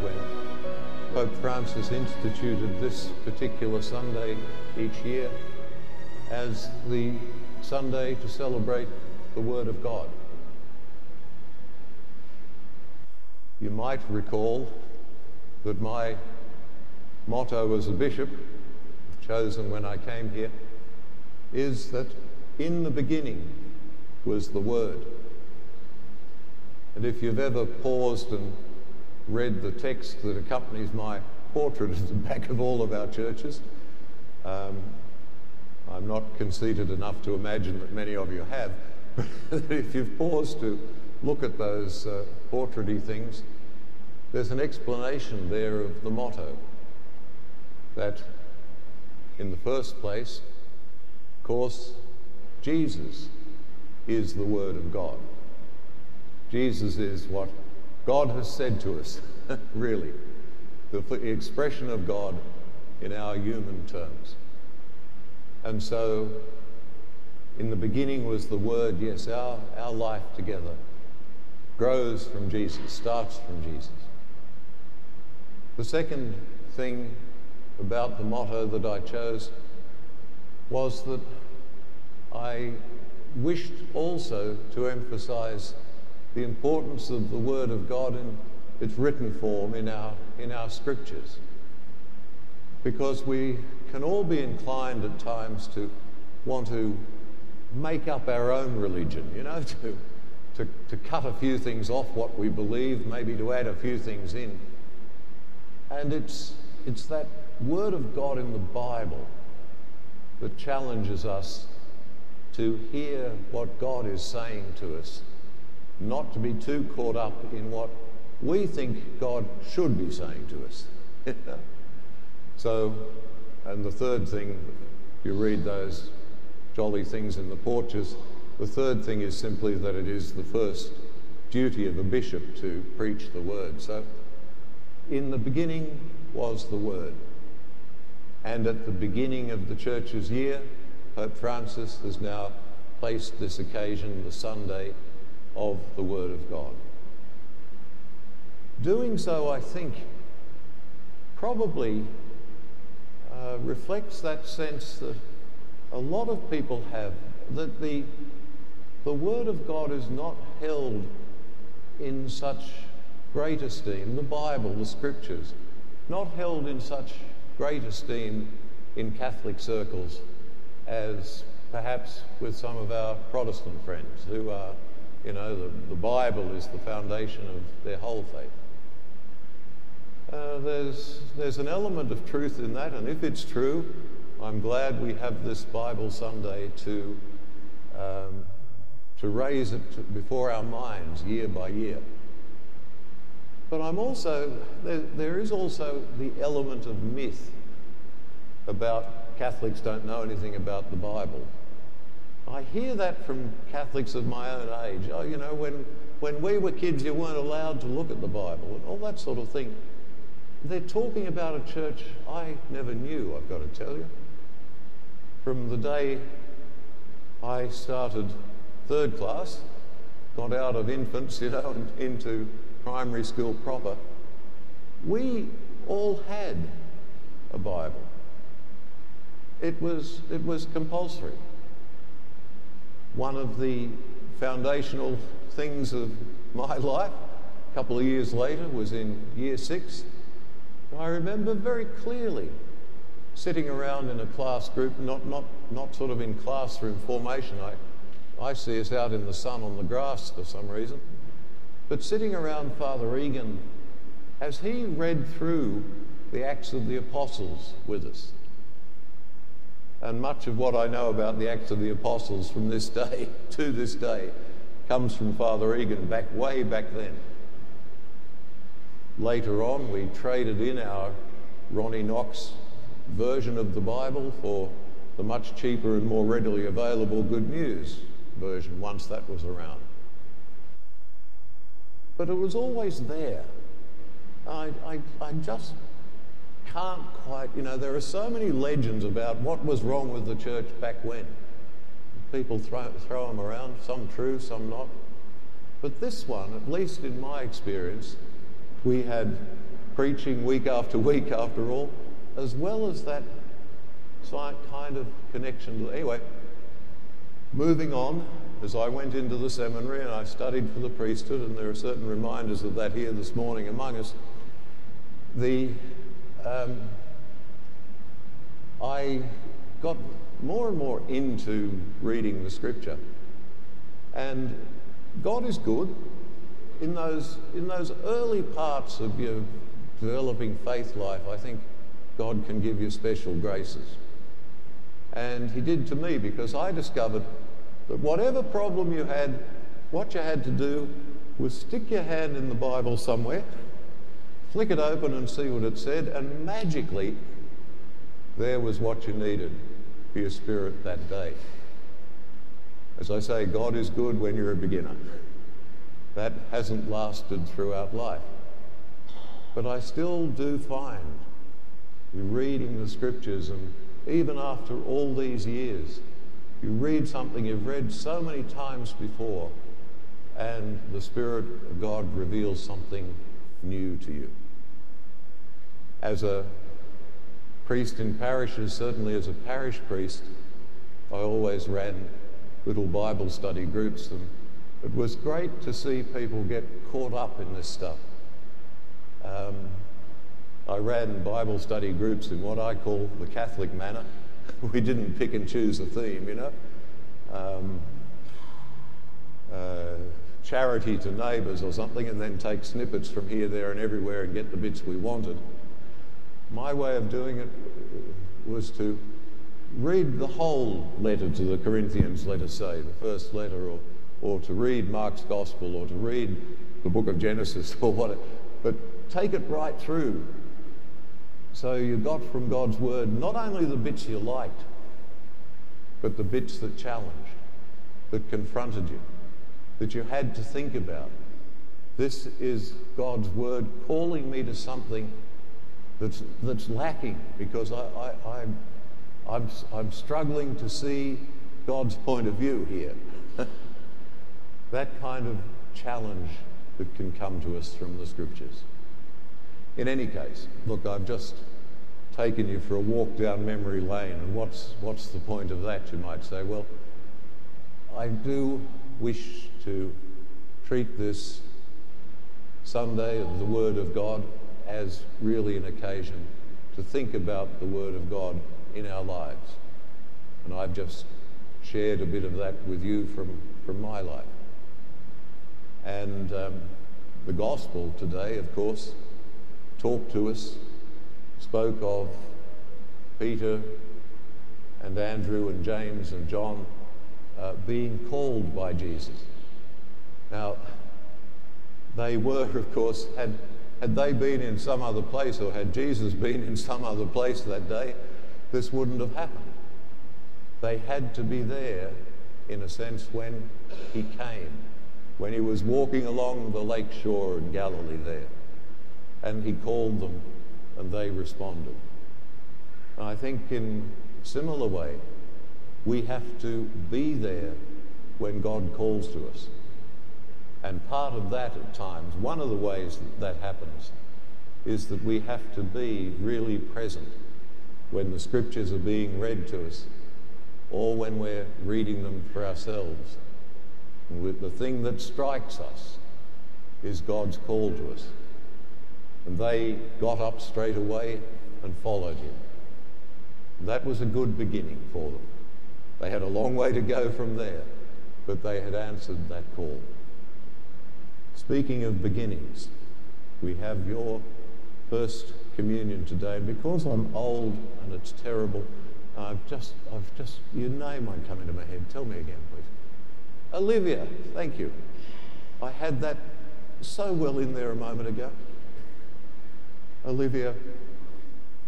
When Pope Francis instituted this particular Sunday each year as the Sunday to celebrate the Word of God. You might recall that my motto as a bishop, chosen when I came here, is that in the beginning was the Word. And if you've ever paused and read the text that accompanies my portrait at the back of all of our churches, um, I'm not conceited enough to imagine that many of you have, but if you've paused to look at those uh, portraity things, there's an explanation there of the motto that, in the first place, of course, Jesus is the Word of God. Jesus is what God has said to us, really, the expression of God in our human terms. And so, in the beginning was the Word, yes, our, our life together grows from Jesus, starts from Jesus. The second thing about the motto that I chose was that I wished also to emphasize the importance of the Word of God in its written form in our, in our scriptures. Because we can all be inclined at times to want to make up our own religion, you know, to, to, to cut a few things off what we believe, maybe to add a few things in. And it's, it's that Word of God in the Bible that challenges us to hear what God is saying to us, not to be too caught up in what we think God should be saying to us. so, and the third thing, you read those jolly things in the porches, the third thing is simply that it is the first duty of a bishop to preach the word. So, in the beginning was the word. And at the beginning of the church's year, Pope Francis has now placed this occasion, the Sunday of the Word of God. Doing so, I think, probably uh, reflects that sense that a lot of people have that the, the Word of God is not held in such great esteem, the Bible, the Scriptures, not held in such great esteem in Catholic circles as perhaps with some of our Protestant friends who are, you know, the, the Bible is the foundation of their whole faith. Uh, there's, there's an element of truth in that, and if it's true, I'm glad we have this Bible Sunday to, um, to raise it to, before our minds year by year. But I'm also, there, there is also the element of myth about Catholics don't know anything about the Bible. I hear that from Catholics of my own age. Oh, you know, when, when we were kids, you weren't allowed to look at the Bible and all that sort of thing. They're talking about a church I never knew, I've got to tell you. From the day I started third class, got out of infants, you know, and into primary school proper, we all had a Bible. It was, it was compulsory. One of the foundational things of my life, a couple of years later, was in year six. I remember very clearly sitting around in a class group, not, not, not sort of in classroom formation. I, I see us out in the sun on the grass for some reason. But sitting around Father Egan as he read through the Acts of the Apostles with us. And much of what I know about the Acts of the Apostles from this day to this day comes from Father Egan back way back then. Later on, we traded in our Ronnie Knox version of the Bible for the much cheaper and more readily available Good News version once that was around. But it was always there. I, I, I just can't quite, you know, there are so many legends about what was wrong with the church back when. People throw, throw them around, some true, some not. But this one, at least in my experience, we had preaching week after week after all, as well as that slight kind of connection. Anyway, moving on, as I went into the seminary and I studied for the priesthood, and there are certain reminders of that here this morning among us, the, um, I got more and more into reading the scripture. And God is good. In those, in those early parts of your developing faith life, I think God can give you special graces. And He did to me because I discovered that whatever problem you had, what you had to do was stick your hand in the Bible somewhere, flick it open and see what it said, and magically there was what you needed for your spirit that day. As I say, God is good when you're a beginner. That hasn't lasted throughout life. But I still do find, you reading the scriptures, and even after all these years, you read something you've read so many times before, and the Spirit of God reveals something new to you. As a priest in parishes, certainly as a parish priest, I always ran little Bible study groups, and it was great to see people get caught up in this stuff. Um, I ran Bible study groups in what I call the Catholic manner. we didn't pick and choose a theme, you know. Um, uh, charity to neighbours or something, and then take snippets from here, there, and everywhere and get the bits we wanted. My way of doing it was to read the whole letter to the Corinthians, let us say, the first letter, or, or to read Mark's Gospel, or to read the book of Genesis, or whatever, but take it right through. So you got from God's Word not only the bits you liked, but the bits that challenged, that confronted you, that you had to think about. This is God's Word calling me to something that's, that's lacking because I, I, I'm, I'm, I'm struggling to see God's point of view here. that kind of challenge that can come to us from the scriptures. In any case, look, I've just taken you for a walk down memory lane, and what's, what's the point of that, you might say? Well, I do wish to treat this Sunday of the Word of God as really an occasion to think about the Word of God in our lives. And I've just shared a bit of that with you from, from my life. And um, the gospel today, of course, talked to us, spoke of Peter and Andrew and James and John uh, being called by Jesus. Now, they were, of course, had, had they been in some other place or had Jesus been in some other place that day, this wouldn't have happened. They had to be there, in a sense, when he came when he was walking along the lake shore in Galilee there. And he called them and they responded. And I think in similar way, we have to be there when God calls to us. And part of that at times, one of the ways that, that happens, is that we have to be really present when the scriptures are being read to us or when we're reading them for ourselves And the thing that strikes us is God's call to us. And they got up straight away and followed him. That was a good beginning for them. They had a long way to go from there, but they had answered that call. Speaking of beginnings, we have your first communion today. And because I'm old and it's terrible, I've just, I've just, your name won't come into my head. Tell me again, please. Olivia, thank you. I had that so well in there a moment ago. Olivia,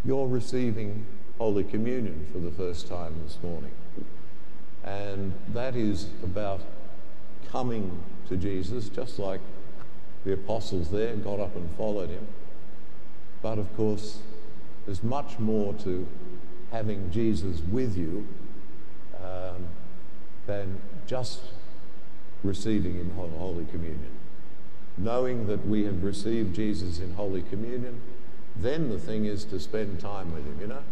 you're receiving Holy Communion for the first time this morning. And that is about coming to Jesus, just like the apostles there got up and followed him. But of course, there's much more to having Jesus with you um, than just receiving in Holy Communion. knowing that we have received Jesus in Holy Communion, then the thing is to spend time with Him, you know,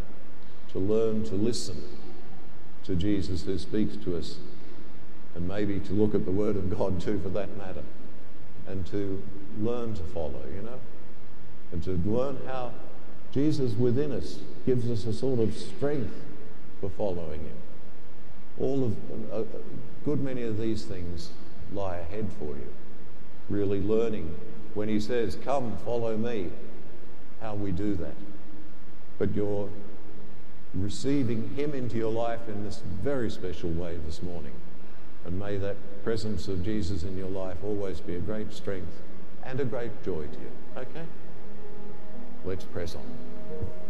to learn to listen to Jesus who speaks to us, and maybe to look at the Word of God too, for that matter, and to learn to follow, you know, and to learn how Jesus within us gives us a sort of strength for following Him. All of a good many of these things lie ahead for you. Really learning when He says, "Come, follow me," how we do that. But you're receiving Him into your life in this very special way this morning. And may that presence of Jesus in your life always be a great strength and a great joy to you. Okay? Let's press on.